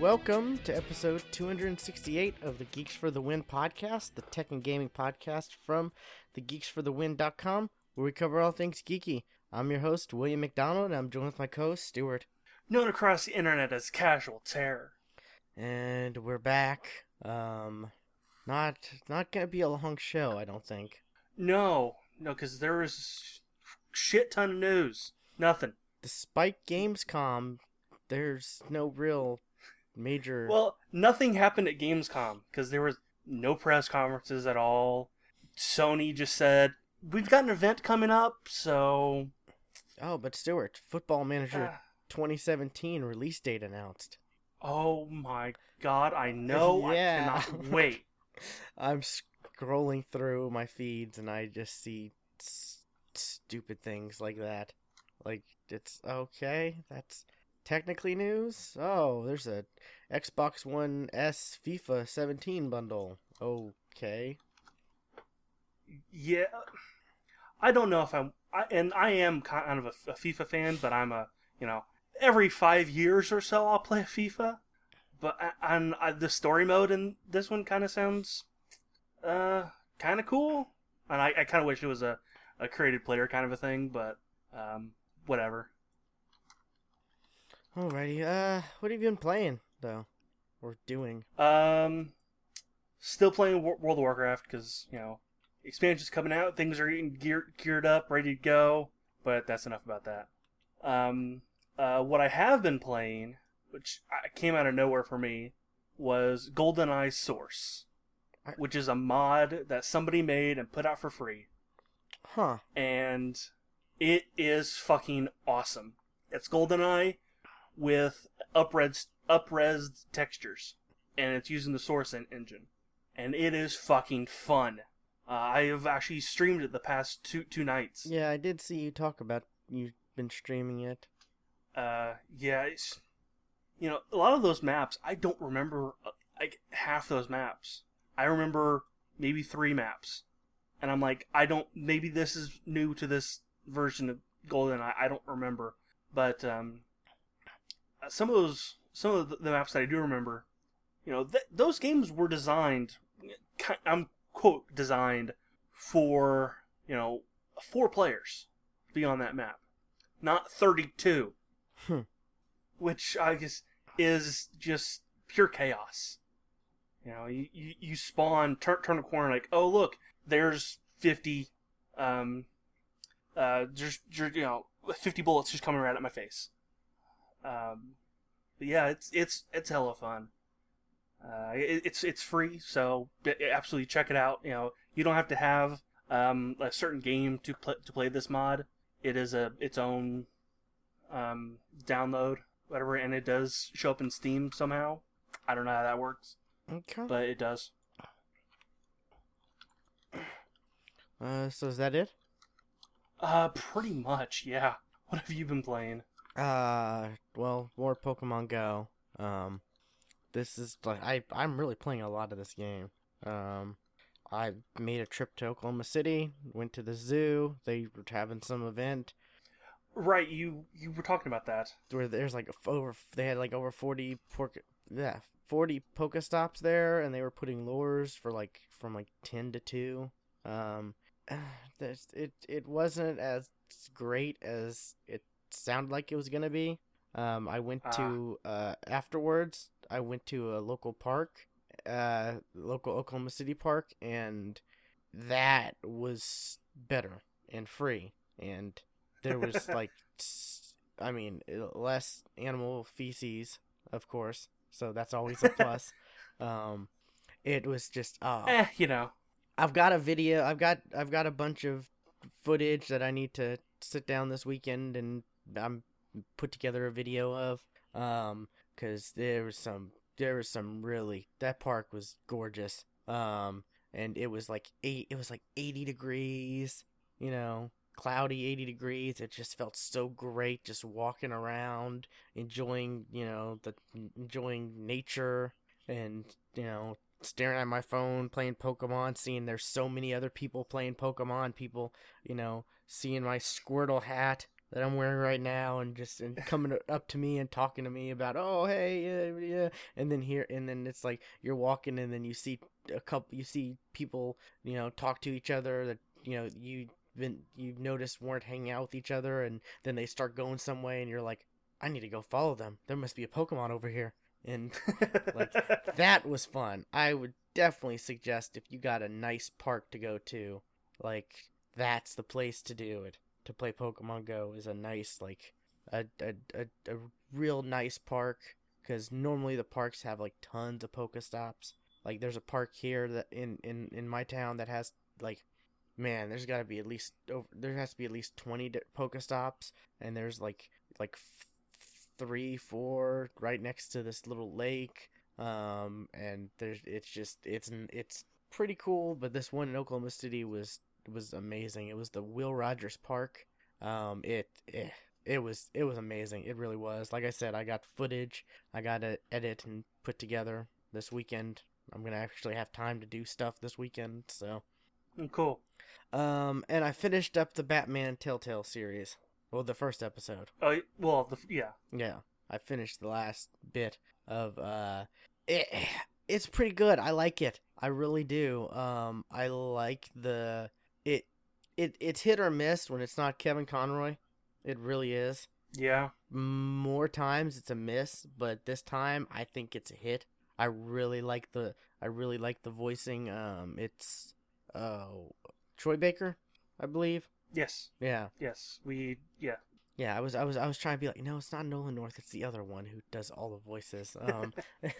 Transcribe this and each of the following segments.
welcome to episode 268 of the Geeks for the Win podcast, the tech and gaming podcast from thegeeksforthewin.com, where we cover all things geeky. I'm your host, William McDonald, and I'm joined with my co-host, Stuart. Known across the internet as Casual Terror. And we're back. Um, not not gonna be a long show, I don't think. No, no, because there was shit ton of news. Nothing. Despite Gamescom, there's no real major. Well, nothing happened at Gamescom because there was no press conferences at all. Sony just said we've got an event coming up, so. Oh, but Stuart, Football Manager Ah. 2017 release date announced. Oh my god! I know. Yeah. I cannot wait. I'm scrolling through my feeds and I just see s- stupid things like that. Like it's okay. That's technically news. Oh, there's a Xbox One S FIFA 17 bundle. Okay. Yeah, I don't know if I'm. I, and I am kind of a, a FIFA fan, but I'm a you know every five years or so I'll play FIFA. But and I, the story mode in this one kind of sounds uh kind of cool, and I, I kind of wish it was a a created player kind of a thing, but um whatever. Alrighty. Uh, what have you been playing though, or doing? Um, still playing Wo- World of Warcraft because you know expansion's coming out, things are getting geared geared up, ready to go. But that's enough about that. Um, uh, what I have been playing, which came out of nowhere for me, was GoldenEye Source, which is a mod that somebody made and put out for free, Huh. and it is fucking awesome. It's GoldenEye with upres upres textures, and it's using the Source engine, and it is fucking fun. Uh, I have actually streamed it the past two two nights. Yeah, I did see you talk about you've been streaming it. Uh, yeah, it's you know a lot of those maps I don't remember uh, like half those maps. I remember maybe three maps, and I'm like, I don't. Maybe this is new to this version of Golden. I, I don't remember, but um, uh, some of those some of the, the maps that I do remember, you know, th- those games were designed. I'm quote designed for you know four players to be on that map, not thirty two Hmm. which I guess is just pure chaos. You know, you, you, you spawn, turn, turn a corner, like, oh, look, there's 50, um, uh, just, ju- you know, 50 bullets just coming right at my face. Um, but yeah, it's, it's, it's hella fun. Uh, it, it's, it's free, so absolutely check it out. You know, you don't have to have, um, a certain game to play, to play this mod. It is a, its own, um, download, whatever, and it does show up in Steam somehow. I don't know how that works, Okay. but it does. Uh, so is that it? Uh, pretty much, yeah. What have you been playing? Uh, well, more Pokemon Go. Um, this is like I I'm really playing a lot of this game. Um, I made a trip to Oklahoma City, went to the zoo. They were having some event Right, you you were talking about that. where there's like a- over they had like over 40 pork yeah 40 Pokestops there, and they were putting lures for like from like 10 to 2. Um, there's it it wasn't as great as it sounded like it was gonna be. Um, I went Ah. to uh afterwards. I went to a local park, uh, local Oklahoma City park, and that was better and free, and there was like, I mean, less animal feces, of course, so that's always a plus. um, it was just uh, Eh, you know. I've got a video. I've got I've got a bunch of footage that I need to sit down this weekend and I'm put together a video of. Um, because there was some there was some really that park was gorgeous. Um, and it was like eight. It was like eighty degrees. You know, cloudy 80 degrees it just felt so great just walking around enjoying you know the enjoying nature and you know staring at my phone playing pokemon seeing there's so many other people playing pokemon people you know seeing my squirtle hat that I'm wearing right now, and just and coming up to me and talking to me about, oh hey yeah yeah, and then here and then it's like you're walking and then you see a couple, you see people you know talk to each other that you know you been you've noticed weren't hanging out with each other, and then they start going some way, and you're like, I need to go follow them. There must be a Pokemon over here, and like that was fun. I would definitely suggest if you got a nice park to go to, like that's the place to do it. To play Pokemon Go is a nice like a a a, a real nice park because normally the parks have like tons of Pokestops. Like there's a park here that in in in my town that has like man, there's got to be at least over there has to be at least 20 Pokestops and there's like like f- three, four right next to this little lake. Um, and there's it's just it's it's pretty cool. But this one in Oklahoma City was was amazing. It was the Will Rogers Park. Um, it it, it was it was amazing. It really was. Like I said, I got footage. I got to edit and put together this weekend. I'm gonna actually have time to do stuff this weekend. So cool. Um, and I finished up the Batman Telltale series. Well, the first episode. Oh, well, the, yeah. Yeah. I finished the last bit of uh it it's pretty good. I like it. I really do. Um I like the it it it's hit or miss when it's not Kevin Conroy. It really is. Yeah. More times it's a miss, but this time I think it's a hit. I really like the I really like the voicing. Um it's uh Troy Baker, I believe. Yes. Yeah. Yes. We yeah. Yeah, I was I was I was trying to be like, no, it's not Nolan North, it's the other one who does all the voices. Um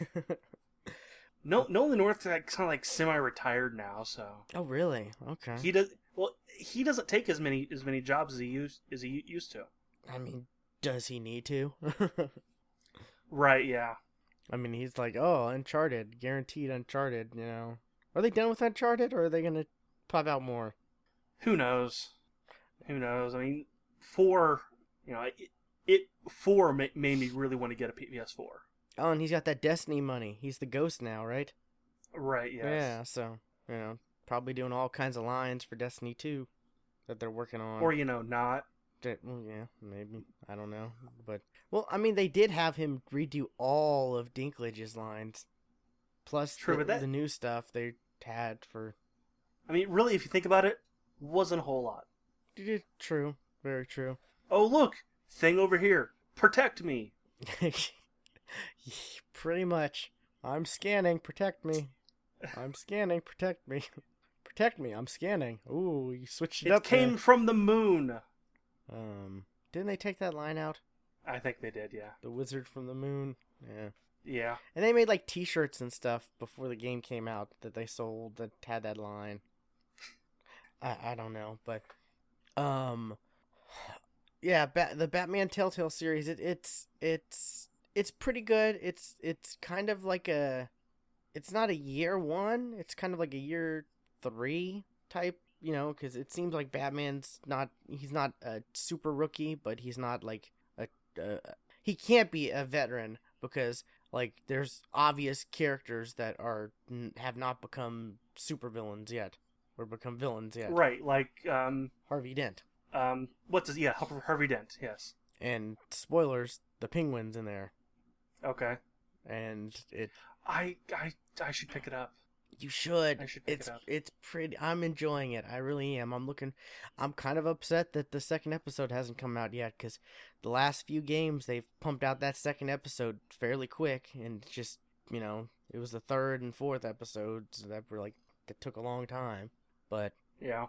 No Nolan North like kind of like semi-retired now, so. Oh, really? Okay. He does well, he doesn't take as many as many jobs as he used as he used to. I mean, does he need to? right, yeah. I mean, he's like, "Oh, Uncharted, guaranteed Uncharted," you know. Are they done with Uncharted or are they going to pop out more? Who knows? who knows? I mean, four, you know, it, it four made me really want to get a PS4. Oh, and he's got that Destiny money. He's the ghost now, right? Right. Yes. Yeah. So you know, probably doing all kinds of lines for Destiny 2 that they're working on. Or you know, not. Yeah, maybe. I don't know, but well, I mean, they did have him redo all of Dinklage's lines, plus True, the, that... the new stuff they had for. I mean, really, if you think about it, wasn't a whole lot. True. Very true. Oh, look! Thing over here. Protect me! Pretty much. I'm scanning. Protect me. I'm scanning. Protect me. Protect me. I'm scanning. Ooh, you switched it, it up. It came there. from the moon. Um, didn't they take that line out? I think they did. Yeah. The wizard from the moon. Yeah. Yeah. And they made like T-shirts and stuff before the game came out that they sold that had that line. I I don't know, but um, yeah, ba- the Batman Telltale series. It, it's it's it's pretty good. It's it's kind of like a, it's not a year one. It's kind of like a year three type. You know, because it seems like Batman's not he's not a super rookie, but he's not like a, a he can't be a veteran because like there's obvious characters that are have not become supervillains yet or become villains yet. Right, like um, Harvey Dent. Um, what's his? Yeah, Harvey Dent. Yes. And spoilers: the penguins in there. Okay. And it. I I I should pick it up. You should. I should pick it's, it up. It's pretty. I'm enjoying it. I really am. I'm looking. I'm kind of upset that the second episode hasn't come out yet because the last few games they've pumped out that second episode fairly quick, and just you know it was the third and fourth episodes that were like that took a long time. But yeah,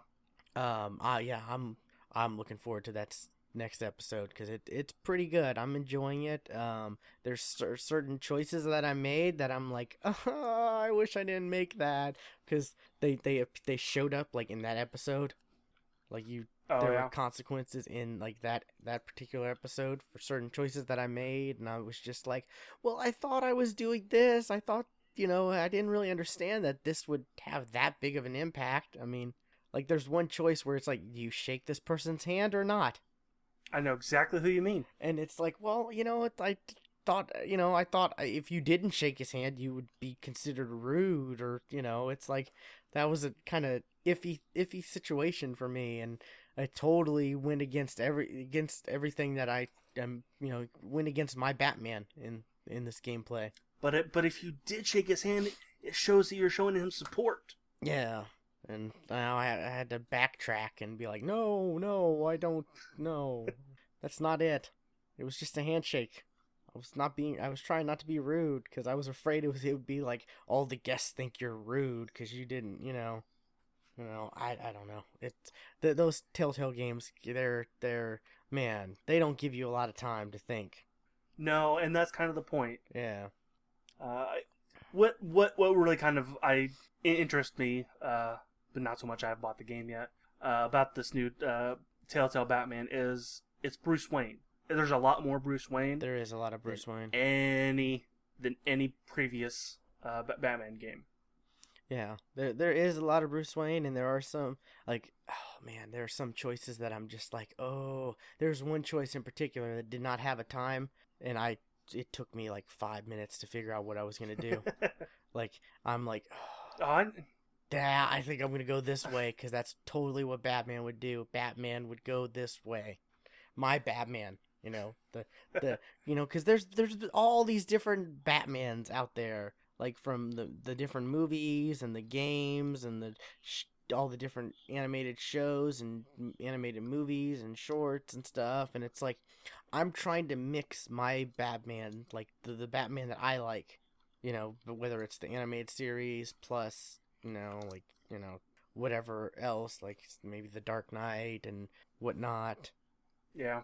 um, uh, yeah, I'm I'm looking forward to that next episode because it it's pretty good. I'm enjoying it. Um, there's cer- certain choices that I made that I'm like, oh, I wish I didn't make that because they they they showed up like in that episode. Like you, oh, there yeah. were consequences in like that that particular episode for certain choices that I made, and I was just like, well, I thought I was doing this. I thought you know, I didn't really understand that this would have that big of an impact. I mean, like, there's one choice where it's like, do you shake this person's hand or not? I know exactly who you mean. And it's like, well, you know, I thought, you know, I thought if you didn't shake his hand, you would be considered rude, or you know, it's like that was a kind of iffy, iffy situation for me. And I totally went against every against everything that I am you know went against my Batman in in this gameplay. But it, but if you did shake his hand, it shows that you're showing him support. Yeah, and now I, I had to backtrack and be like, no, no, I don't, no, that's not it. It was just a handshake. I was not being. I was trying not to be rude because I was afraid it was. It would be like all the guests think you're rude because you didn't. You know. You know. I. I don't know. It's the, those Telltale games. They're. They're. Man. They don't give you a lot of time to think. No, and that's kind of the point. Yeah. Uh, what what what really kind of I interest me, uh, but not so much. I have bought the game yet. Uh, about this new uh, Telltale Batman is it's Bruce Wayne. There's a lot more Bruce Wayne. There is a lot of Bruce Wayne. Any than any previous uh, Batman game. Yeah, there there is a lot of Bruce Wayne, and there are some like, oh man, there are some choices that I'm just like, oh, there's one choice in particular that did not have a time, and I it took me like five minutes to figure out what I was gonna do. like I'm like, oh, I, yeah, I think I'm gonna go this way because that's totally what Batman would do. Batman would go this way. My Batman, you know the the you know because there's there's all these different Batmans out there, like from the the different movies and the games and the sh- all the different animated shows and animated movies and shorts and stuff and it's like i'm trying to mix my batman like the, the batman that i like you know whether it's the animated series plus you know like you know whatever else like maybe the dark knight and whatnot yeah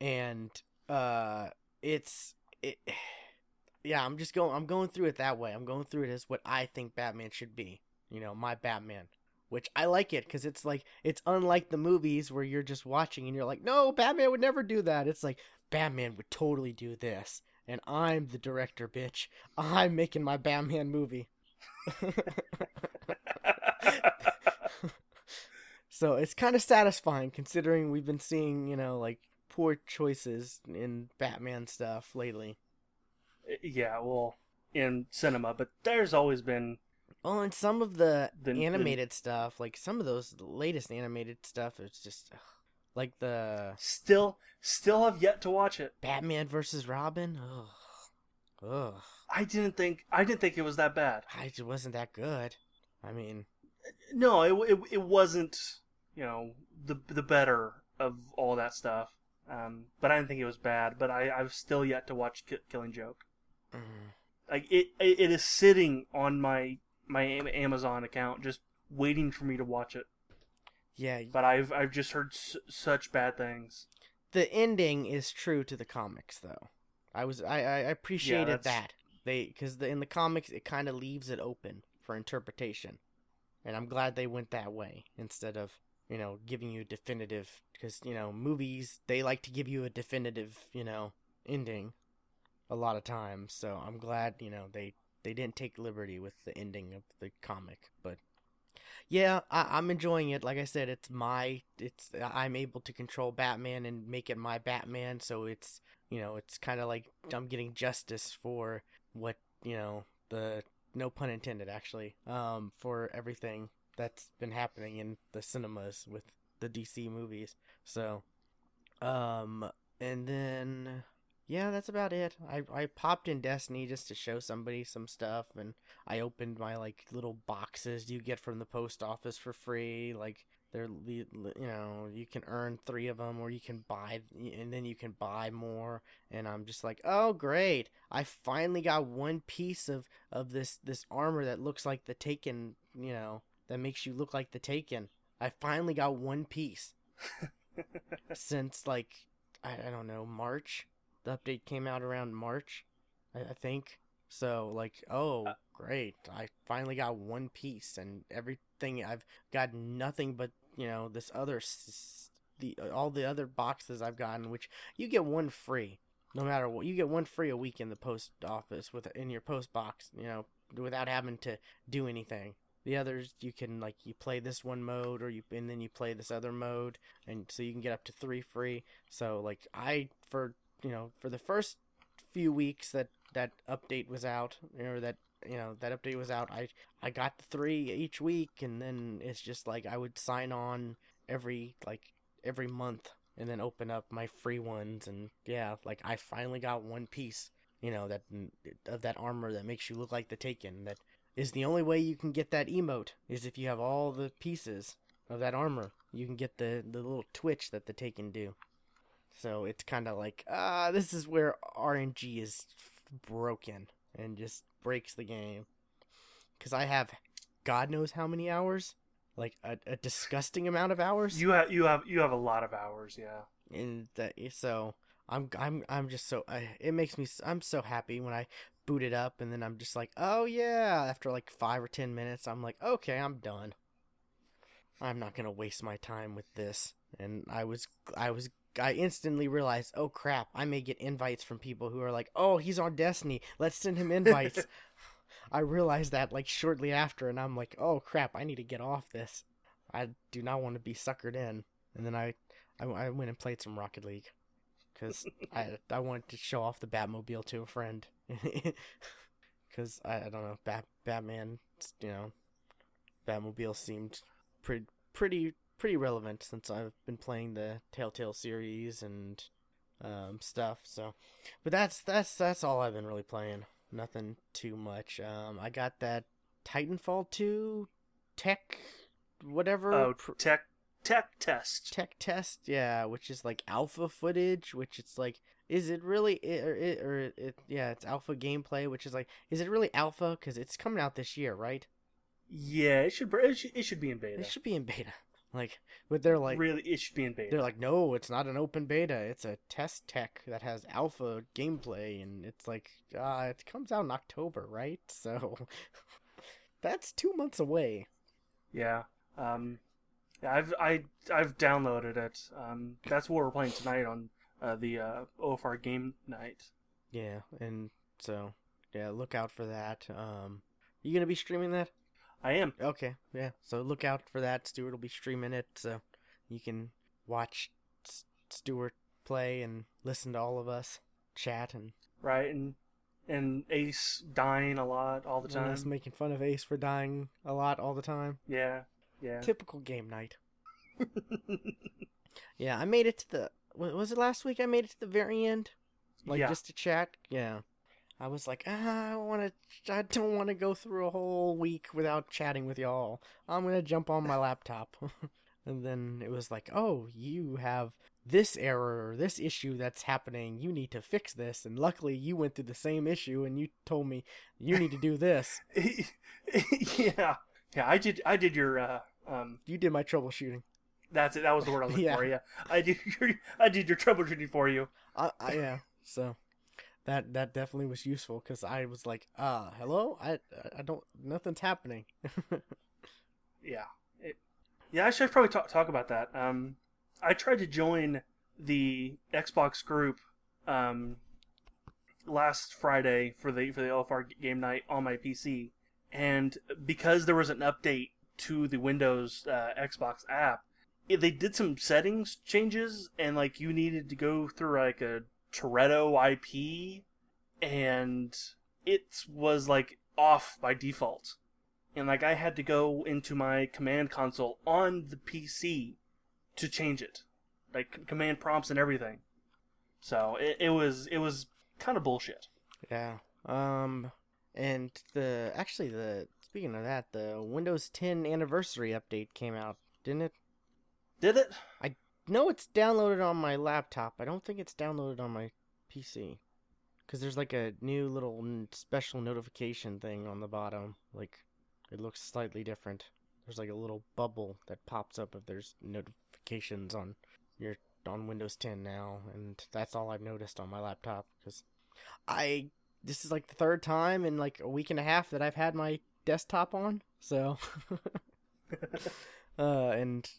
and uh it's it yeah i'm just going i'm going through it that way i'm going through it as what i think batman should be you know my batman which I like it because it's like it's unlike the movies where you're just watching and you're like, no, Batman would never do that. It's like Batman would totally do this, and I'm the director, bitch. I'm making my Batman movie. so it's kind of satisfying considering we've been seeing, you know, like poor choices in Batman stuff lately. Eh, yeah, well, in cinema, but there's always been well, and some of the, the animated the, stuff, like some of those latest animated stuff, it's just ugh, like the still still have yet to watch it. Batman versus Robin. Ugh. Ugh. I didn't think I didn't think it was that bad. I it wasn't that good. I mean, no, it it, it wasn't. You know, the the better of all that stuff. Um, but I didn't think it was bad. But I I've still yet to watch K- Killing Joke. Mm. Like it, it, it is sitting on my my Amazon account, just waiting for me to watch it. Yeah, but I've I've just heard such bad things. The ending is true to the comics, though. I was I I appreciated yeah, that they because the, in the comics it kind of leaves it open for interpretation, and I'm glad they went that way instead of you know giving you definitive because you know movies they like to give you a definitive you know ending a lot of times. So I'm glad you know they they didn't take liberty with the ending of the comic, but yeah, I, am enjoying it. Like I said, it's my, it's I'm able to control Batman and make it my Batman. So it's you know, it's kind of like I'm getting justice for what you know the no pun intended actually um for everything that's been happening in the cinemas with the DC movies. So um and then yeah, that's about it. I I popped in Destiny just to show somebody some stuff, and I opened my like little boxes you get from the post office for free. Like they're you know you can earn three of them, or you can buy, and then you can buy more. And I'm just like, oh great! I finally got one piece of of this this armor that looks like the Taken. You know that makes you look like the Taken. I finally got one piece since like I, I don't know March the update came out around March, I, I think. So like, oh uh, great, I finally got one piece, and everything I've got nothing but you know this other the all the other boxes I've gotten, which you get one free, no matter what. You get one free a week in the post office with in your post box, you know, without having to do anything. The others you can like you play this one mode or you and then you play this other mode and so you can get up to 3 free. So like I for you know, for the first few weeks that that update was out, or that you know that update was out, I I got the three each week, and then it's just like I would sign on every like every month and then open up my free ones and yeah, like I finally got one piece, you know, that of that armor that makes you look like the Taken. That is the only way you can get that emote is if you have all the pieces of that armor. You can get the the little twitch that the Taken do. So it's kind of like ah, uh, this is where RNG is broken and just breaks the game. Cuz I have god knows how many hours like a, a disgusting amount of hours. You have you have you have a lot of hours, yeah. And that so I'm I'm I'm just so I, it makes me I'm so happy when I boot it up and then I'm just like oh yeah after like five or ten minutes I'm like okay I'm done. I'm not gonna waste my time with this. And I was I was I instantly realized, oh crap, I may get invites from people who are like, oh, he's on Destiny, let's send him invites. I realized that like shortly after, and I'm like, oh crap, I need to get off this. I do not want to be suckered in. And then I, I, I went and played some Rocket League because I I wanted to show off the Batmobile to a friend. Because I, I don't know, Bat Batman, you know, Batmobile seemed pretty pretty pretty relevant since I've been playing the Telltale series and um, stuff. So, but that's that's that's all I've been really playing nothing too much. Um, I got that Titanfall 2 tech, whatever. Oh, tech tech test. Tech test, yeah, which is like alpha footage, which it's like, is it really it or it or it? Yeah, it's alpha gameplay, which is like, is it really alpha? Because it's coming out this year, right? Yeah, it should. It should, it should be in beta. It should be in beta. Like, but they're like really, it should be in beta. They're like, no, it's not an open beta. It's a test tech that has alpha gameplay, and it's like, uh, it comes out in October, right? So that's two months away. Yeah. Um, yeah, I've I I've downloaded it. Um, that's what we're playing tonight on uh, the uh, OFR game night. Yeah, and so yeah, look out for that. Um, you gonna be streaming that? I am. Okay, yeah. So look out for that. Stuart will be streaming it, so you can watch S- Stuart play and listen to all of us chat and right and and Ace dying a lot all the time. Us making fun of Ace for dying a lot all the time. Yeah, yeah. Typical game night. yeah, I made it to the. Was it last week? I made it to the very end, like yeah. just to chat. Yeah. I was like, ah, I want to. I don't want to go through a whole week without chatting with y'all. I'm gonna jump on my laptop, and then it was like, oh, you have this error this issue that's happening. You need to fix this. And luckily, you went through the same issue, and you told me you need to do this. yeah, yeah. I did. I did your. Uh, um, you did my troubleshooting. That's it. That was the word I was looking yeah. for. Yeah, I did. Your, I did your troubleshooting for you. I, I yeah. So that that definitely was useful because I was like, uh, hello, I I don't, nothing's happening. yeah, it, yeah, I should probably talk talk about that. Um, I tried to join the Xbox group um last Friday for the for the LFR game night on my PC, and because there was an update to the Windows uh, Xbox app, it, they did some settings changes, and like you needed to go through like a Teredo IP, and it was like off by default. And like I had to go into my command console on the PC to change it, like command prompts and everything. So it, it was it was kind of bullshit. Yeah. Um. And the actually the speaking of that, the Windows 10 anniversary update came out, didn't it? Did it? I know it's downloaded on my laptop. I don't think it's downloaded on my PC. Because there's like a new little special notification thing on the bottom. Like, it looks slightly different. There's like a little bubble that pops up if there's notifications on your on Windows 10 now, and that's all I've noticed on my laptop. Because I this is like the third time in like a week and a half that I've had my desktop on. So, uh, and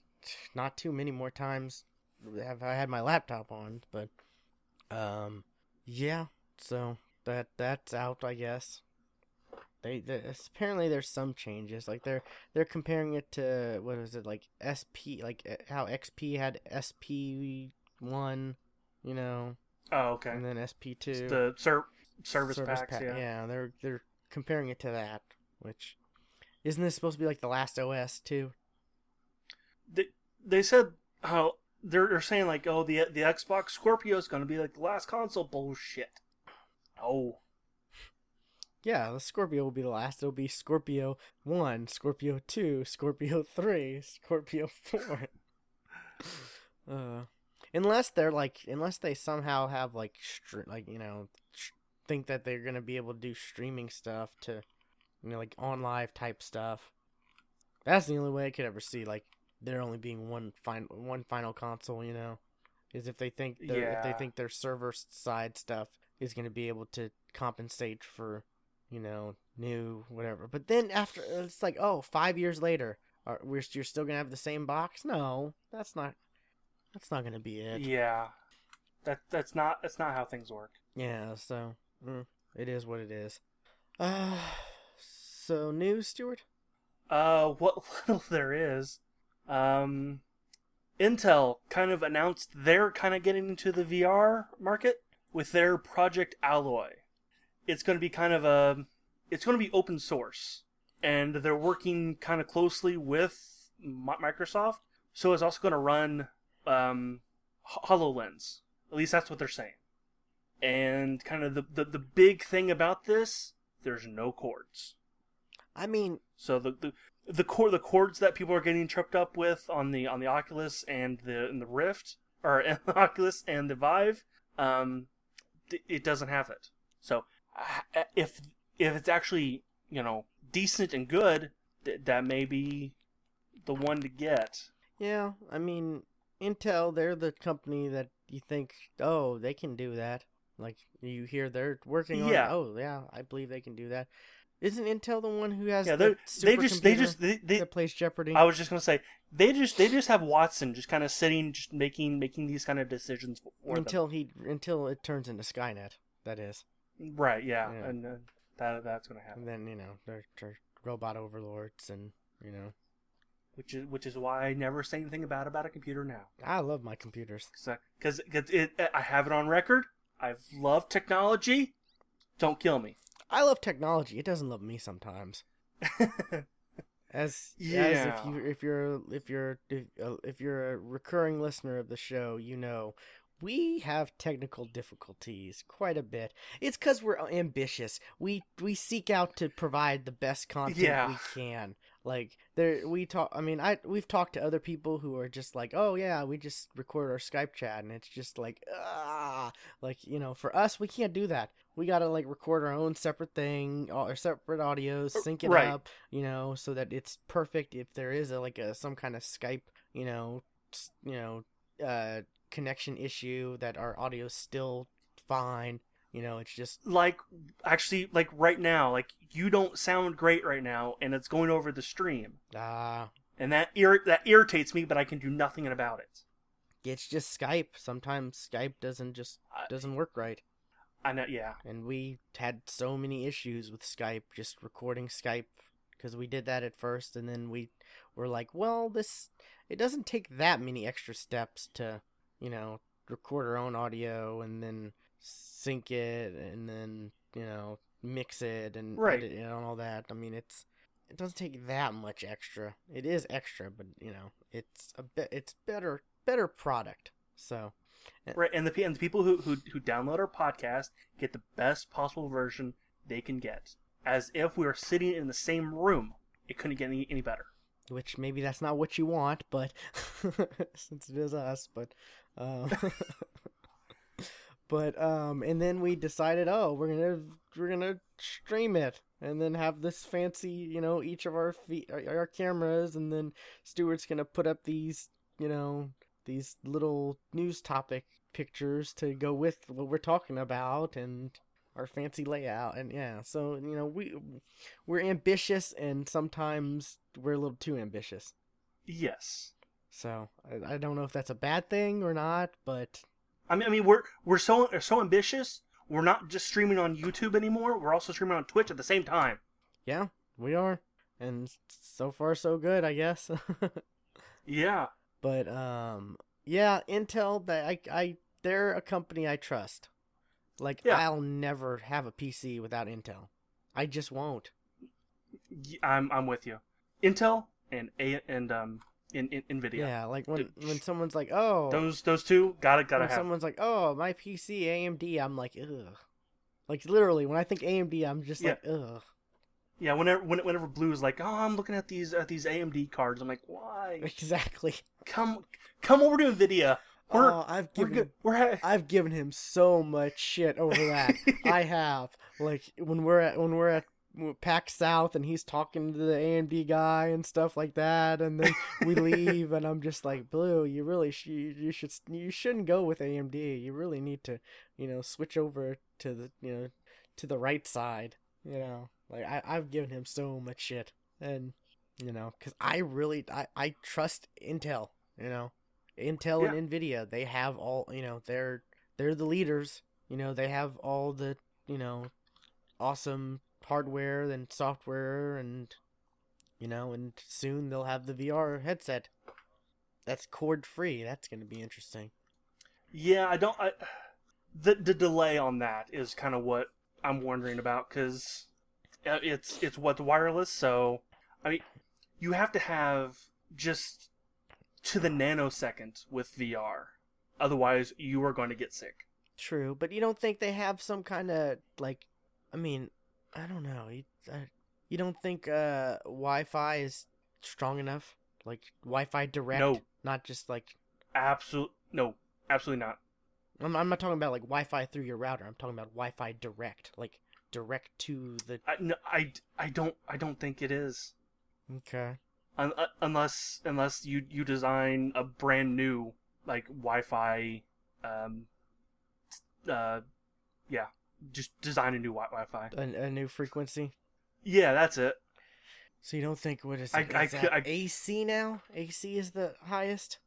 not too many more times have I had my laptop on, but um, yeah. So that that's out, I guess. They, they apparently there's some changes. Like they're they're comparing it to what is it like SP like eh, how XP had SP one, you know. Oh, okay. And then SP two. The ser- service, service packs, pack, yeah. Yeah, they're they're comparing it to that, which isn't this supposed to be like the last OS too? They they said how they're they're saying like, oh, the the Xbox Scorpio is going to be like the last console. Bullshit. Oh, Yeah, the Scorpio will be the last. It'll be Scorpio 1, Scorpio 2, Scorpio 3, Scorpio 4. uh, unless they're like, unless they somehow have like, str- like you know, sh- think that they're gonna be able to do streaming stuff to, you know, like on live type stuff. That's the only way I could ever see like there only being one fin- one final console. You know, is if they think their if they think their server side stuff is gonna be able to compensate for you know, new whatever. But then after it's like, oh, five years later, are we're you're still gonna have the same box? No, that's not. That's not gonna be it. yeah. That that's not that's not how things work. Yeah. So mm, it is what it is. Uh, so news, Stuart. Uh, what little there is, um, Intel kind of announced they're kind of getting into the VR market with their Project Alloy. It's going to be kind of a, it's going to be open source, and they're working kind of closely with Microsoft. So it's also going to run um, Hololens. At least that's what they're saying. And kind of the, the the big thing about this, there's no cords. I mean, So the the the cord the cords that people are getting tripped up with on the on the Oculus and the and the Rift or and the Oculus and the Vive, um, it doesn't have it. So uh, if if it's actually you know decent and good, th- that may be the one to get. yeah. I mean, Intel. They're the company that you think, oh, they can do that. Like you hear they're working on. it. Yeah. Oh, yeah. I believe they can do that. Isn't Intel the one who has Yeah, the they they just they just they, they that plays Jeopardy? I was just gonna say they just they just have Watson just kind of sitting just making making these kind of decisions for them. until he until it turns into Skynet. That is, Right, yeah, Yeah. and uh, that that's gonna happen. and then you know they're, they're robot overlords, and you know Which is which is why I never say anything bad about a computer now. I love my computers. Because it I have it on record. I love technology. Don't kill me. I love technology. It doesn't love me sometimes. As as if Yeah. you if you're if you're if, uh, if you're a recurring listener of the show, you know we have technical difficulties quite a bit. It's because we're ambitious. We we seek out to provide the best content Yeah. we can. Like there, we talk. I mean, I we've talked to other people who are just like, oh yeah, we just record our Skype chat, and it's just like, ah, like you know, for us, we can't do that. We gotta like record our own separate thing, our separate audios, sync it Right. up, you know, so that it's perfect. If there is a like a some kind of Skype, you know, you know, uh, connection issue, that our audio's still fine. You know, it's just like actually, like right now, like you don't sound great right now, and it's going over the stream, ah. and that ir- that irritates me. But I can do nothing about it. it's just Skype. Sometimes Skype doesn't just doesn't work right. I know, yeah, And we had so many issues with Skype, just recording Skype, because we did that at first, and then we were like, well, this it doesn't take that many extra steps to, you know, record our own audio and then sync it and then you know mix it and Right. edit it and all that. I mean, it's it doesn't take that much extra. It is extra, but you know, it's a bit it's better better product. So right. And the and the people who who who download our podcast get the best possible version they can get, as if we were sitting in the same room. It couldn't get any any better. which maybe that's not what you want, but since it is us, but um, but um, and then we decided, oh, we're gonna we're gonna stream it, and then have this fancy, you know, each of our feet, our, our cameras, and then Stuart's gonna put up these, you know, these little news topic pictures to go with what we're talking about, and our fancy layout and yeah so you know we we're ambitious and sometimes we're a little too ambitious Yes. so I, I don't know if that's a bad thing or not but I mean, I mean, we're we're so so ambitious. We're not just streaming on YouTube anymore. We're also streaming on Twitch at the same time. yeah we are and so far so good i guess Yeah, but um yeah intel that i i they're a company i trust like Yeah. i'll never have a pc without intel i just won't I'm I'm with you. Intel and A and um in, in Nvidia. Yeah, like when D- when someone's like, "Oh," Those those two gotta gotta have. when have. someone's like, "Oh, my PC AMD," I'm like, "Ugh." Like literally, when I think AMD, I'm just like, "Ugh." Yeah, whenever when- whenever Blue's like, oh, I'm looking at these at these AMD cards. I'm like, why? Exactly. Come come over to Nvidia. We're oh, I've we're given good. We're ha- I've given him so much shit over that. I have. Like when we're at when we're at PAX South and he's talking to the AMD guy and stuff like that, and then we leave and I'm just like, Blue, you really sh- you, should you shouldn't go with AMD. You really need to, you know, switch over to the you know to the right side. You know, like I I've given him so much shit, and you know, because I really I I trust Intel. You know, Intel and Nvidia they have all you know they're they're the leaders. You know, they have all the you know awesome hardware and software and you know and soon they'll have the VR headset that's cord free that's going to be interesting yeah, I don't. I, the the delay on that is kind of what I'm wondering about because uh, it's it's what's wireless. So I mean, you have to have just to the nanosecond with VR. Otherwise, you are going to get sick. true but you don't think they have some kind of like i mean i don't know you, uh, you don't think uh wi-fi is strong enough like wi-fi direct No. not just like Absolute no, absolutely not. I'm, I'm not talking about like wi-fi through your router i'm talking about wi-fi direct like direct to the I, no, I, I don't I don't think it is. okay Un- uh, unless unless you you design a brand new like Wi-Fi, um, uh, yeah, just design a new wi- Wi-Fi. a, a new frequency Yeah, that's it. So you don't think what is it? I Is that I- AC now? AC is the highest.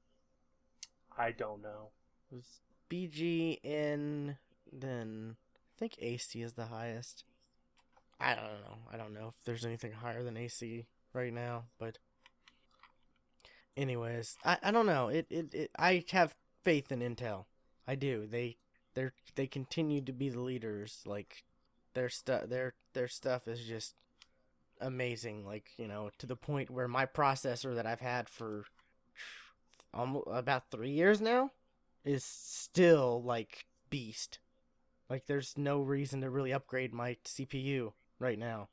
I don't know. It was BGN then I think AC is the highest. I don't know. I don't know if there's anything higher than AC right now, but anyways, I, I don't know. It, it it I have faith in Intel. I do. They they they continue to be the leaders. Like their stuff their their stuff is just amazing. Like you know to the point where my processor that I've had for almost about three years now is still like beast. Like there's no reason to really upgrade my CPU right now.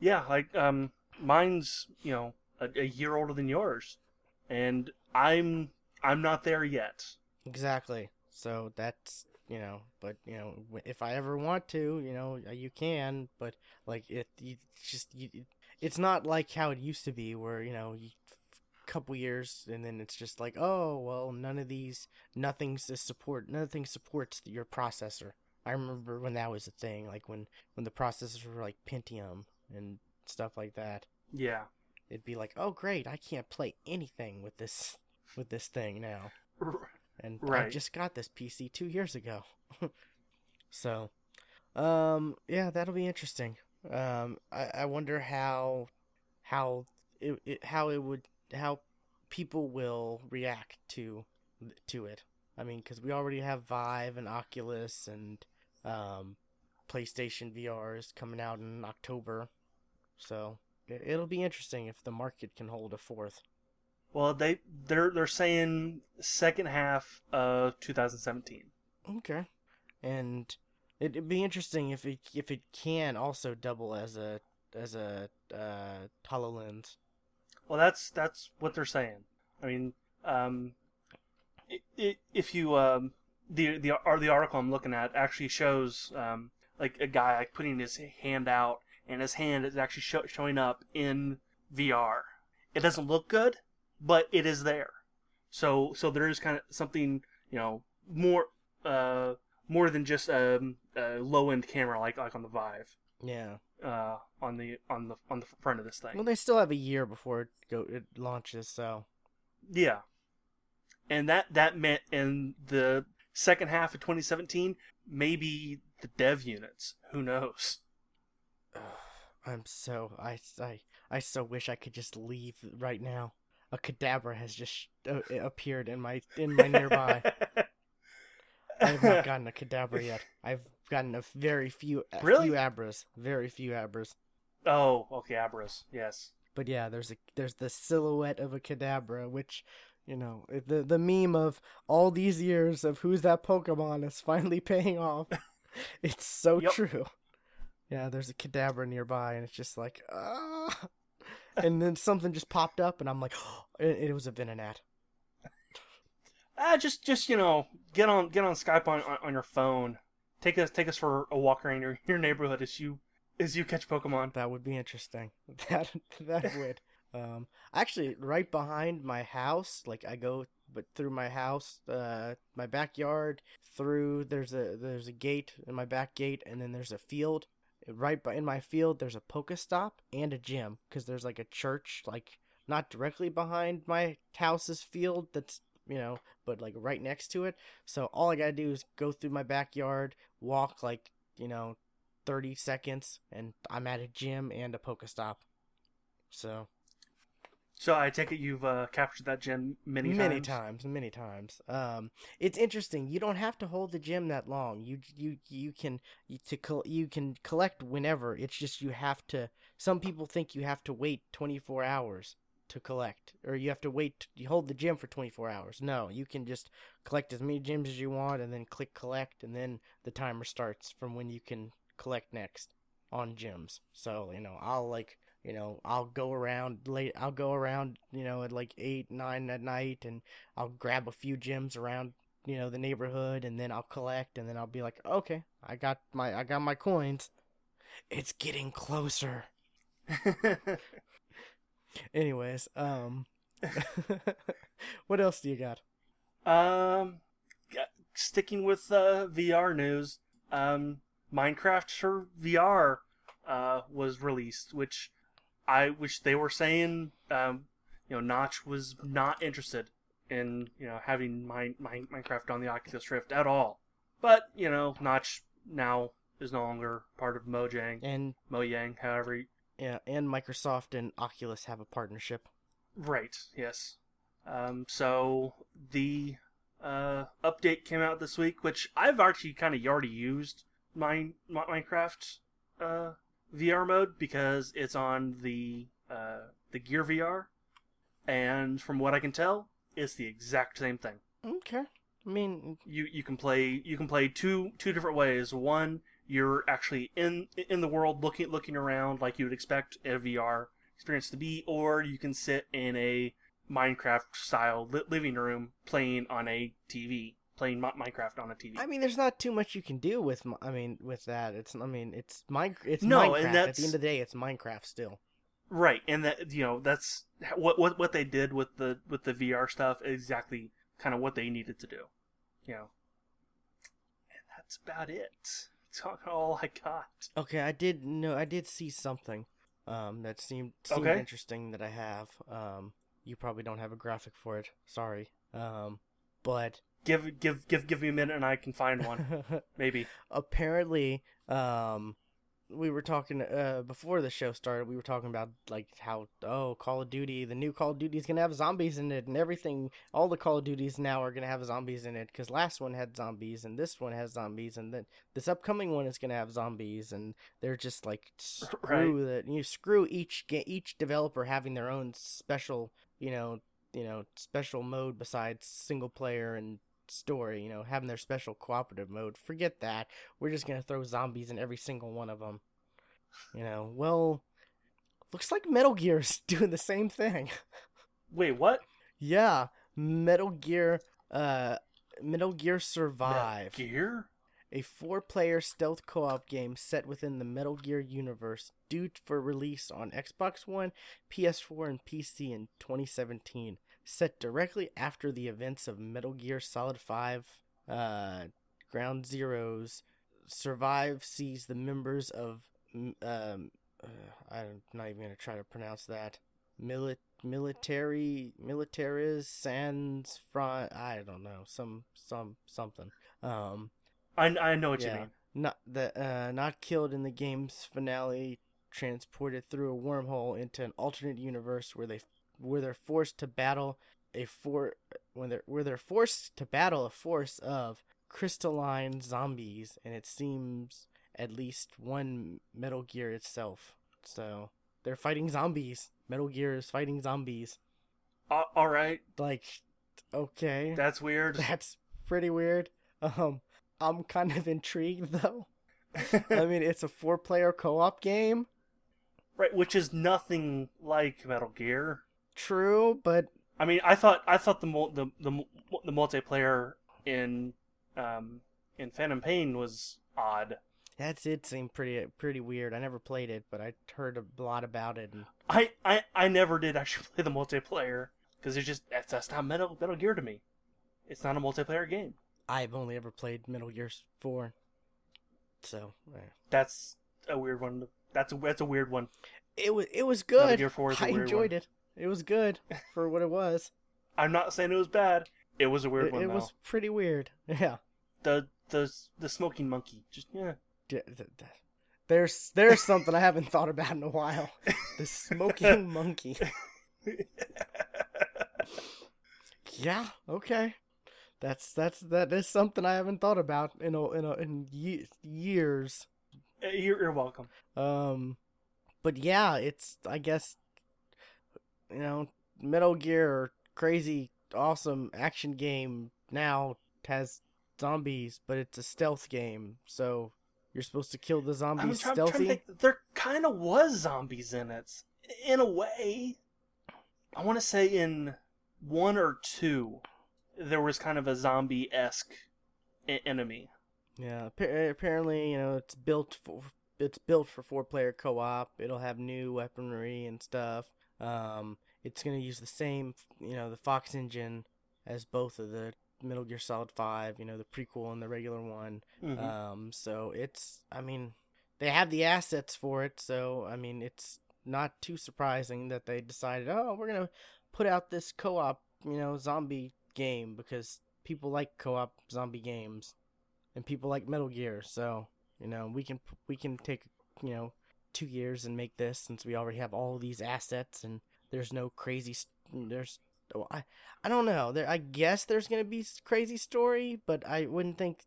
Yeah, like um, mine's you know a, a year older than yours, and I'm I'm not there yet. Exactly. So that's you know, but you know, if I ever want to, you know, you can. But like it, you just you, it's not like how it used to be, where you know, you, couple years and then it's just like, oh well, none of these, nothing's to support, nothing supports your processor. I remember when that was a thing, like when when the processors were like Pentium and stuff like that. Yeah, It'd be like, oh great, I can't play anything with this with this thing now And I just got this PC two years ago. so, um, yeah, that'll be interesting. Um, I, I wonder how how it, it how it would how people will react to to it. I mean, because we already have Vive and Oculus and um, PlayStation VR is coming out in October, so it, it'll be interesting if the market can hold a fourth. Well, they they're they're saying second half of 2017. Okay. And it, it'd be interesting if it if it can also double as a as a uh, Hololens. Well, that's that's what they're saying. I mean, um, i i if you um, the the or the article I'm looking at actually shows um, like a guy like putting his hand out, and his hand is actually show, showing up in VR. It doesn't look good, but it is there. So so there is kind of something you know more uh more than just um, a low end camera like like on the Vive Yeah. uh on the on the on the front of this thing. Well, they still have a year before it go it launches, so Yeah. And that that meant in the second half of 2017, maybe the dev units. Who knows? I'm so I I I so wish I could just leave right now. A Kadabra has just uh, appeared in my in my nearby. I have not gotten a Kadabra yet. I've gotten a very few a Really? few abras, very few abras. oh, okay, Abras. Yes. but yeah, there's a there's the silhouette of a Kadabra, which you know the the meme of all these years of who's that Pokemon is finally paying off. it's so Yep. true. Yeah, there's a Kadabra nearby, and it's just like ah. And then something just popped up, and I'm like, it, it was a Venonat. Ah, just just you know, get on get on Skype on, on, on your phone. Take us take us for a walk around your, your neighborhood as you as you catch Pokemon. That would be interesting. That that would. Um, actually, right behind my house, like I go, but through my house, uh, my backyard, through there's a there's a gate in my back gate, and then there's a field. Right by in my field, there's a Pokestop and a gym because there's like a church, like not directly behind my house's field. That's you know, but like right next to it. So all I gotta do is go through my backyard, walk like you know 30 seconds and I'm at a gym and a Pokestop. So So I take it you've uh, captured that gem many times. many times, many times. Um, it's interesting. You don't have to hold the gem that long. You you you can you, to col- you can collect whenever. It's just you have to. Some people think you have to wait 24 hours to collect, or you have to wait. You hold the gem for 24 hours. No, you can just collect as many gems as you want, and then click collect, and then the timer starts from when you can collect next on gems. So you know, I'll like you know i'll go around late i'll go around you know at like eight nine at night and i'll grab a few gems around you know the neighborhood and then i'll collect and then i'll be like okay i got my i got my coins. It's getting closer. Anyways um what else do you got? Um, sticking with uh, VR news, um, Minecraft for VR uh, was released, which I which they were saying, um, you know, Notch was not interested in you know having my, my Minecraft on the Oculus Rift at all. But you know, Notch now is no longer part of Mojang, and Mojang, however. you- yeah and microsoft and oculus have a partnership Right. Yes. Um, so the uh, update came out this week, which I've actually kind of already used my, my Minecraft uh, VR mode because it's on the uh, the Gear VR, and from what I can tell, it's the exact same thing. okay i mean You you can play you can play two two different ways. One, you're actually in in the world looking looking around like you would expect a VR experience to be, or you can sit in a Minecraft style living room playing on a TV, playing Mi- Minecraft on a TV. I mean, there's not too much you can do with. I mean, with that, it's. I mean, it's mine. It's No, Minecraft. and At the end of the day, it's Minecraft still. right, and that you know that's what what what they did with the with the VR stuff. Exactly, kind of what they needed to do. You know, and that's about it. That's all I got. Okay, I did know. I did see something, um, that seemed seemed Okay. interesting that I have. Um, you probably don't have a graphic for it. Sorry. Um, but Give give give give me a minute and I can find one. Maybe. apparently, um, we were talking uh before the show started. We were talking about like how oh Call of Duty, the new Call of Duty is gonna have zombies in it, and everything. All the Call of Duties now are gonna have zombies in it because last one had zombies, and this one has zombies, and then this upcoming one is gonna have zombies, and they're just like screw that you screw each each developer having their own special you know you know special mode besides single player and story you know having their special cooperative mode forget that we're just gonna throw zombies in every single one of them you know well looks like metal gear's doing the same thing Wait, what? yeah metal gear uh metal gear survive Metal Gear? a four-player stealth co-op game set within the Metal Gear universe, due for release on Xbox One, PS4, and PC in 2017. Set directly after the events of Metal Gear Solid 5, uh, Ground Zeroes, Survive sees the members of, um, uh, I'm not even gonna try to pronounce that. Mili- military, militaris sans front. I don't know, some, some, something. Um, I, I know what you mean. not the uh, not killed in the game's finale, transported through a wormhole into an alternate universe where they where they're forced to battle a for when they're where they're forced to battle a force of crystalline zombies, and it seems at least one Metal Gear itself. So they're fighting zombies. Metal Gear is fighting zombies. Uh, all right, Like, okay, that's weird. that's pretty weird. Um, I'm kind of intrigued though. I mean, it's a four-player co-op game. right, which is nothing like Metal Gear. True, but I mean, I thought I thought the the the, the multiplayer in um in Phantom Pain was odd. that did seem pretty pretty weird. I never played it, but I heard a lot about it. And I I, I never did actually play the multiplayer because it's just that's, that's not Metal Metal Gear to me. It's not a multiplayer game. I've only ever played Metal Gear Four, so eh. That's a weird one. That's a that's a weird one. it was it was Metal good. Gear 4 is a I weird enjoyed one. it. It was good for what it was. I'm not saying it was bad. It was a weird It, one it though. was pretty weird. Yeah. The the the smoking monkey. Just yeah. D- th- th- There's there's something I haven't thought about in a while. The smoking monkey. Yeah. Okay. That's that's that is something I haven't thought about in a in a in ye- years. Uh, You're, you're welcome. Um, but yeah, it's I guess you know Metal Gear, crazy, awesome action game now has zombies, but it's a stealth game, so you're supposed to kill the zombies try- I'm trying stealthy. There kind of was zombies in it, in a way. I want to say in one or two, there was kind of a zombie esque enemy. Yeah, apparently you know it's built for it's built for four player co op. It'll have new weaponry and stuff. Um, it's gonna use the same you know the Fox engine as both of the Metal Gear Solid Five. You know the prequel and the regular one. Mhm. Um, so it's, I mean, they have the assets for it. So I mean, it's not too surprising that they decided, oh, we're gonna put out this co-op, you know, zombie game because people like co-op zombie games, and people like Metal Gear. So you know, we can we can take you know two years and make this since we already have all these assets and there's no crazy st- there's oh, I I don't know there I guess there's gonna be crazy story but I wouldn't think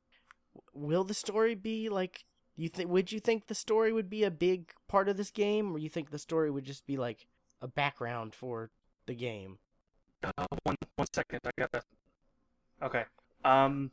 will the story be like you think would you think the story would be a big part of this game or you think the story would just be like a background for the game Uh, one one second, I got that. Okay. Um,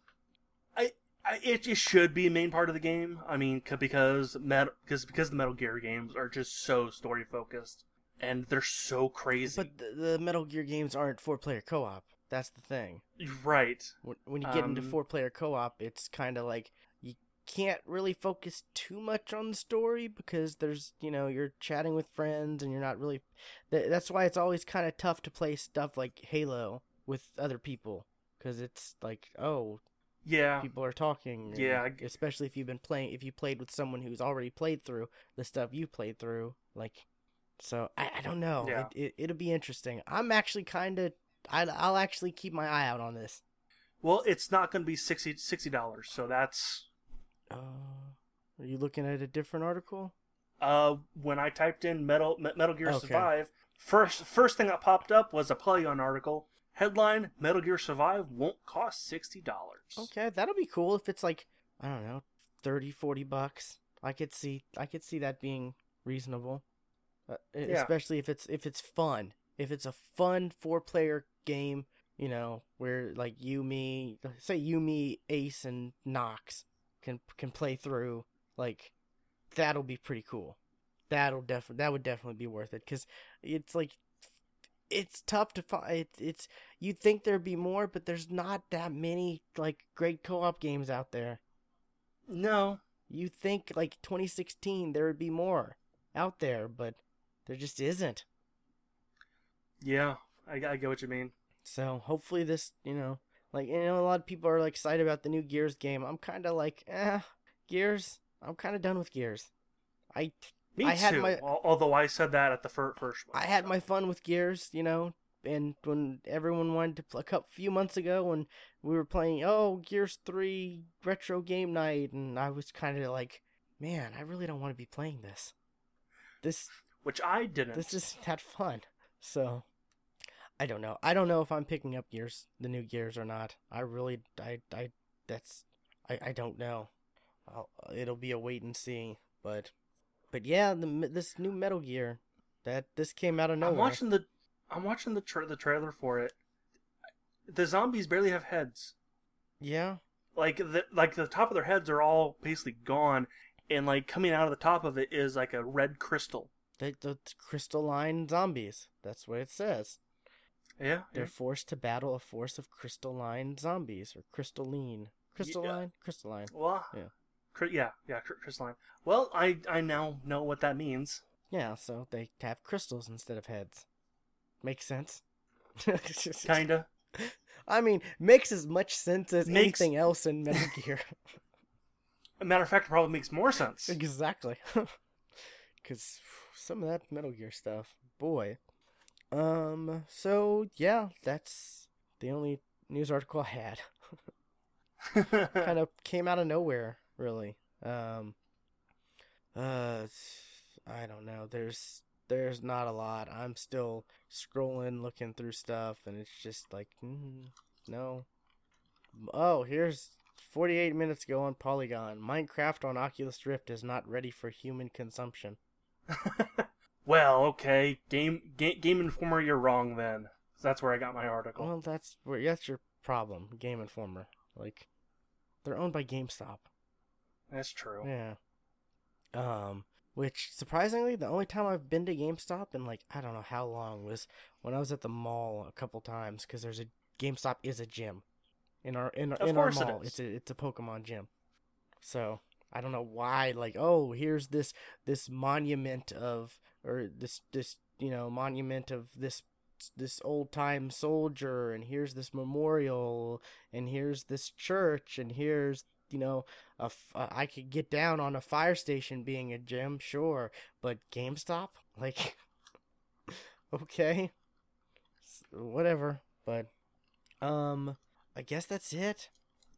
it, it should be a main part of the game. I mean, c- because metal because because the Metal Gear games are just so story focused and they're so crazy. but the, the Metal Gear games aren't four player co-op that's the thing right. when, when you get into Um, four player co-op it's kind of like you can't really focus too much on the story because there's you know you're chatting with friends and you're not really th- that's why it's always kind of tough to play stuff like halo with other people because it's like oh yeah. people are talking yeah especially if you've been playing if you played with someone who's already played through the stuff you played through like so i, I don't know. Yeah. it, it, will be interesting. I'm actually kind of i'll actually keep my eye out on this. Well it's not going to be 60 dollars so that's uh, are you looking at a different article? Uh when i typed in metal metal gear okay. survive first first thing that popped up was a play on article headline metal gear survive won't cost $60 Okay, that'll be cool if it's like I don't know, 30 40 bucks. I could see I could see that being reasonable. Uh, yeah. especially if it's if it's fun. If it's a fun four-player game, you know, where like you me, say you me Ace and Knox can can play through like that'll be pretty cool. That'll definitely that would definitely be worth it cuz it's like it's tough to find it, it's you'd think there'd be more but there's not that many like great co-op games out there. No, you think like 2016 there would be more out there but there just isn't. Yeah, I, I get what you mean. so hopefully this you know like you know a lot of people are like excited about the new gears game. I'm kind of like eh gears i'm kind of done with gears. I Me I had too. my- Although I said that at the fir- first one. I had my fun with Gears, you know, and when everyone wanted to play a few months ago when we were playing, oh, Gears 3 retro game night, and I was kind of like, man, I really don't want to be playing this. This which I didn't. this isn't that fun. So, I don't know. I don't know if I'm picking up Gears, the new Gears or not. I really, I, I, that's, I, I don't know. I'll, it'll be a wait and see, but, but yeah, the this new Metal Gear, That this came out of nowhere. I'm watching the I'm watching the tra- the trailer for it. The zombies barely have heads. Yeah. Like the like the top of their heads are all basically gone, and like coming out of the top of it is like a red crystal. They, the crystalline zombies. That's what it says. Yeah, They're yeah. forced to battle a force of crystalline zombies or crystalline. Crystalline? Crystalline. Well, Yeah. Yeah, yeah, crystalline. Well, I I now know what that means. Yeah, so they have crystals instead of heads. Makes sense. Kinda. I mean, makes as much sense as Makes- anything else in Metal Gear. A matter of fact, it probably makes more sense. exactly. Because some of that Metal Gear stuff, boy. Um. So yeah, that's the only news article I had. kind of came out of nowhere, really. Um. Uh, I don't know. There's there's not a lot. I'm still scrolling, looking through stuff, and it's just like, mm, no. Oh, here's 48 minutes ago on Polygon. Minecraft on Oculus Rift is not ready for human consumption. well, okay, game, game Game Informer, you're wrong then. That's where I got my article. Well, that's where that's your problem, Game Informer. Like, they're owned by GameStop. That's true. Yeah. Um, which surprisingly, the only time I've been to GameStop in like I don't know how long was when I was at the mall a couple times because there's a GameStop is a gym in our in, Of in our course it mall. It's a it's a Pokemon gym. So I don't know why. Like, oh, here's this this monument of or this this you know monument of this this old time soldier and here's this memorial and here's this church and here's you know a uh, I could get down on a fire station being a gym, sure, but GameStop, like, okay, whatever. But, um, I guess that's it.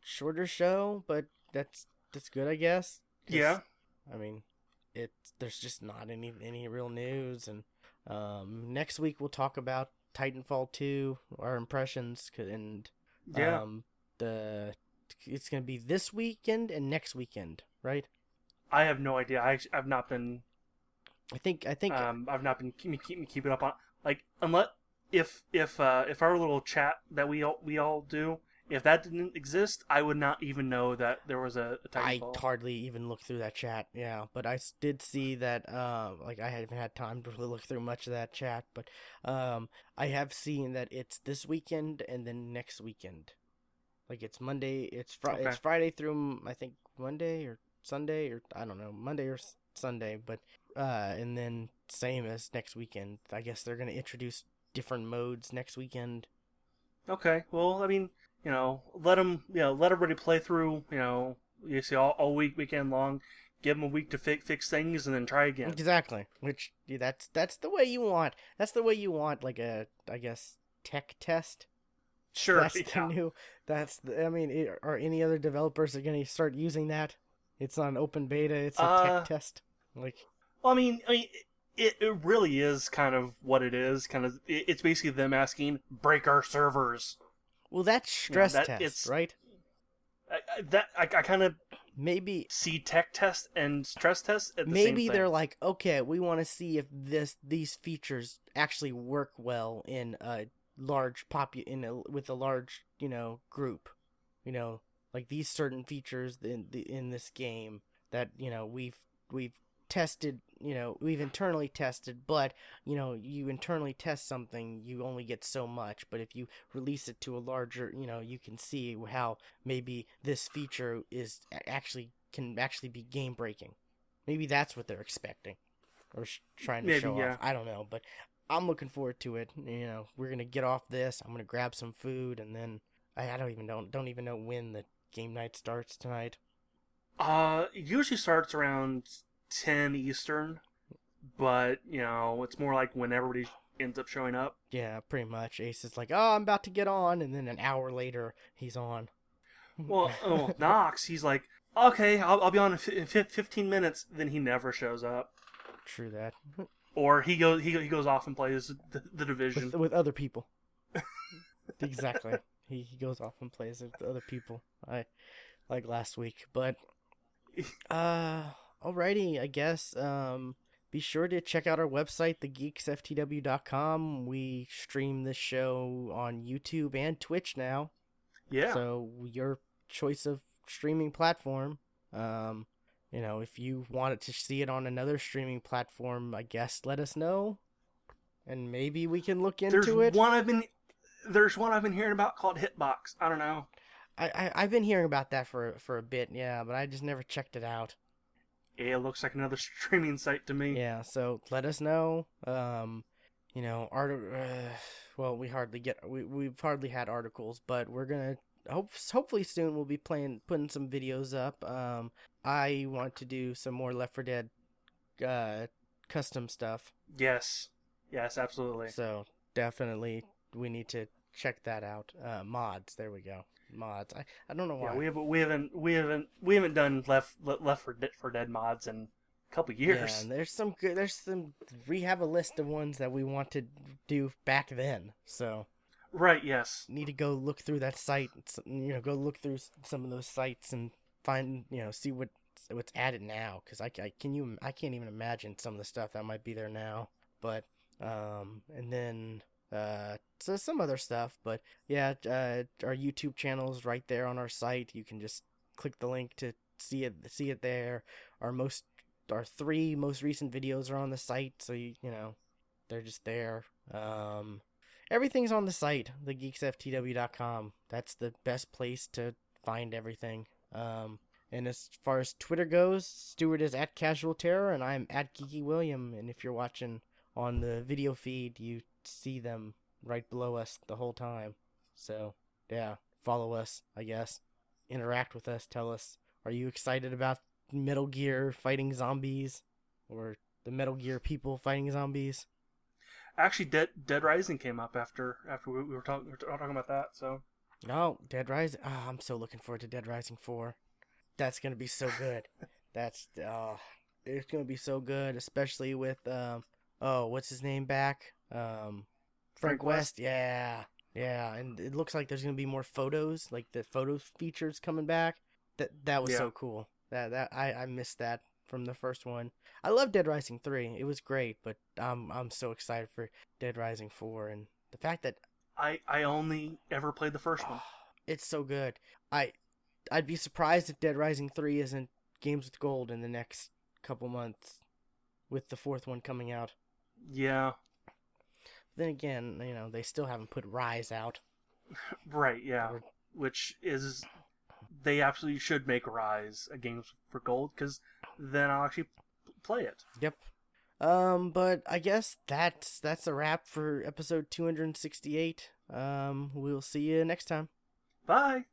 Shorter show, but that's that's good, I guess. Yeah. I mean, it there's just not any any real news, and um, next week we'll talk about Titanfall two, our impressions, and Yeah. um, the it's gonna be this weekend and next weekend, right? I have no idea. I I've not been I think I think um I've not been keep keep keep it up on like unless if if uh if our little chat that we all we all do if that didn't exist I would not even know that there was a, a I Titanfall. hardly even looked through that chat. Yeah, but I did see that. Um, like I haven't had time to really look through much of that chat, but um, I have seen that it's this weekend and then next weekend. Like it's Monday. It's Fri- Okay. It's Friday through I think Monday or Sunday or I don't know Monday or S- Sunday, but uh, and then same as next weekend. I guess they're gonna introduce different modes next weekend. Okay. Well, I mean, you know, let them, you know, let everybody play through, you know, you see all, all week, weekend long. Give them a week to fi- fix things and then try again. Exactly. Which that's that's the way you want. That's the way you want like a I guess tech test. Sure. That's the new. That's the. I mean, it, are any other developers are going to start using that? It's not an open beta. It's a Uh, tech test. Like Well, I mean, I mean, it, it really is kind of what it is. Kind of, it, it's basically them asking, break our servers. well, that's stress that- test, it's- right? I, I, that I, I kind of Maybe see tech test and stress test at the maybe they're like, okay, we want to see if this these features actually work well in a large popu in a with a large you know group, you know, like these certain features in the in this game that you know we've we've tested, you know, we've internally tested, but you know, you internally test something, you only get so much, but if you release it to a larger, you know, you can see how maybe this feature is actually can actually be game breaking. Maybe that's what they're expecting or sh- trying to Maybe, show yeah. off. I don't know, but I'm looking forward to it. You know, we're gonna get off this. I'm gonna grab some food, and then I, I don't even don't don't even know when the game night starts tonight. Uh, it usually starts around 10 Eastern, but, you know, it's more like when everybody ends up showing up. Yeah, pretty much. Ace is like, "Oh, I'm about to get on," and then an hour later, he's on. Well, oh, Knox, he's like, okay, I'll, I'll be on in fi- in fif- 15 minutes. Then he never shows up. true that. Or he goes he, he goes off and plays the, the division. with, with other people. exactly. He he goes off and plays with other people. I like last week, but uh, alrighty. I guess um, be sure to check out our website, thegeeksftw.com. We stream this show on YouTube and Twitch now. Yeah. So your choice of streaming platform. Um, you know, if you wanted to see it on another streaming platform, I guess let us know, and maybe we can look into there's it. one I've been there's one I've been hearing about called Hitbox. I don't know. I, I I've been hearing about that for for a bit, yeah, but I just never checked it out. Yeah, it looks like another streaming site to me. Yeah, so let us know. Um, you know, art. Uh, well, we hardly get we we've hardly had articles, but we're gonna hope hopefully soon we'll be playing putting some videos up. Um, I want to do some more Left 4 Dead, uh, custom stuff. Yes. Yes, absolutely. So definitely we need to check that out. Uh, mods. There we go. Mods. I, I don't know why. Yeah, we haven't we haven't we haven't we haven't done left left for dead for dead mods in a couple years. Yeah, and there's some good. There's some. We have a list of ones that we want to do back then. So Right. Yes. need to go look through that site. You know, go look through some of those sites and find. You know, see what what's added now. Because I, ca- can you I can't even imagine some of the stuff that might be there now. But um, and then uh, so some other stuff. But yeah, uh, our YouTube channel is right there on our site. You can just click the link to see it see it there. Our most our three most recent videos are on the site, so you you know they're just there. Um, everything's on the site, thegeeksftw.com. That's the best place to find everything. Um, and as far as Twitter goes, Stuart is at Casual Terror, and I'm at Geeky William. And if you're watching on the video feed, you see them right below us the whole time. So yeah, follow us, I guess. Interact with us. Tell us, are you excited about Metal Gear fighting zombies, or the Metal Gear people fighting zombies? Actually, Dead Dead Rising came up after after we, we were talking we were talking about that. So No, Dead Rising. Oh, I'm so looking forward to Dead Rising 4. That's going to be so good. That's oh, it's going to be so good, especially with um oh, what's his name back? Um Frank, Frank West. Yeah. Yeah, and it looks like there's going to be more photos, like the photo features coming back. That that was Yeah. so cool. That that I I missed that from the first one. I love Dead Rising 3. It was great, but I'm I'm so excited for Dead Rising 4 and the fact that I I only ever played the first one. it's so good. I I'd be surprised if Dead Rising 3 isn't games with gold in the next couple months with the fourth one coming out. Yeah. Then again, you know, they still haven't put Ryse out. Right. Yeah. Or- Which is they absolutely should make Ryse a game for gold because then I'll actually play it. Yep. Um but I guess that's that's a wrap for episode 268. Um we'll see you next time. Bye.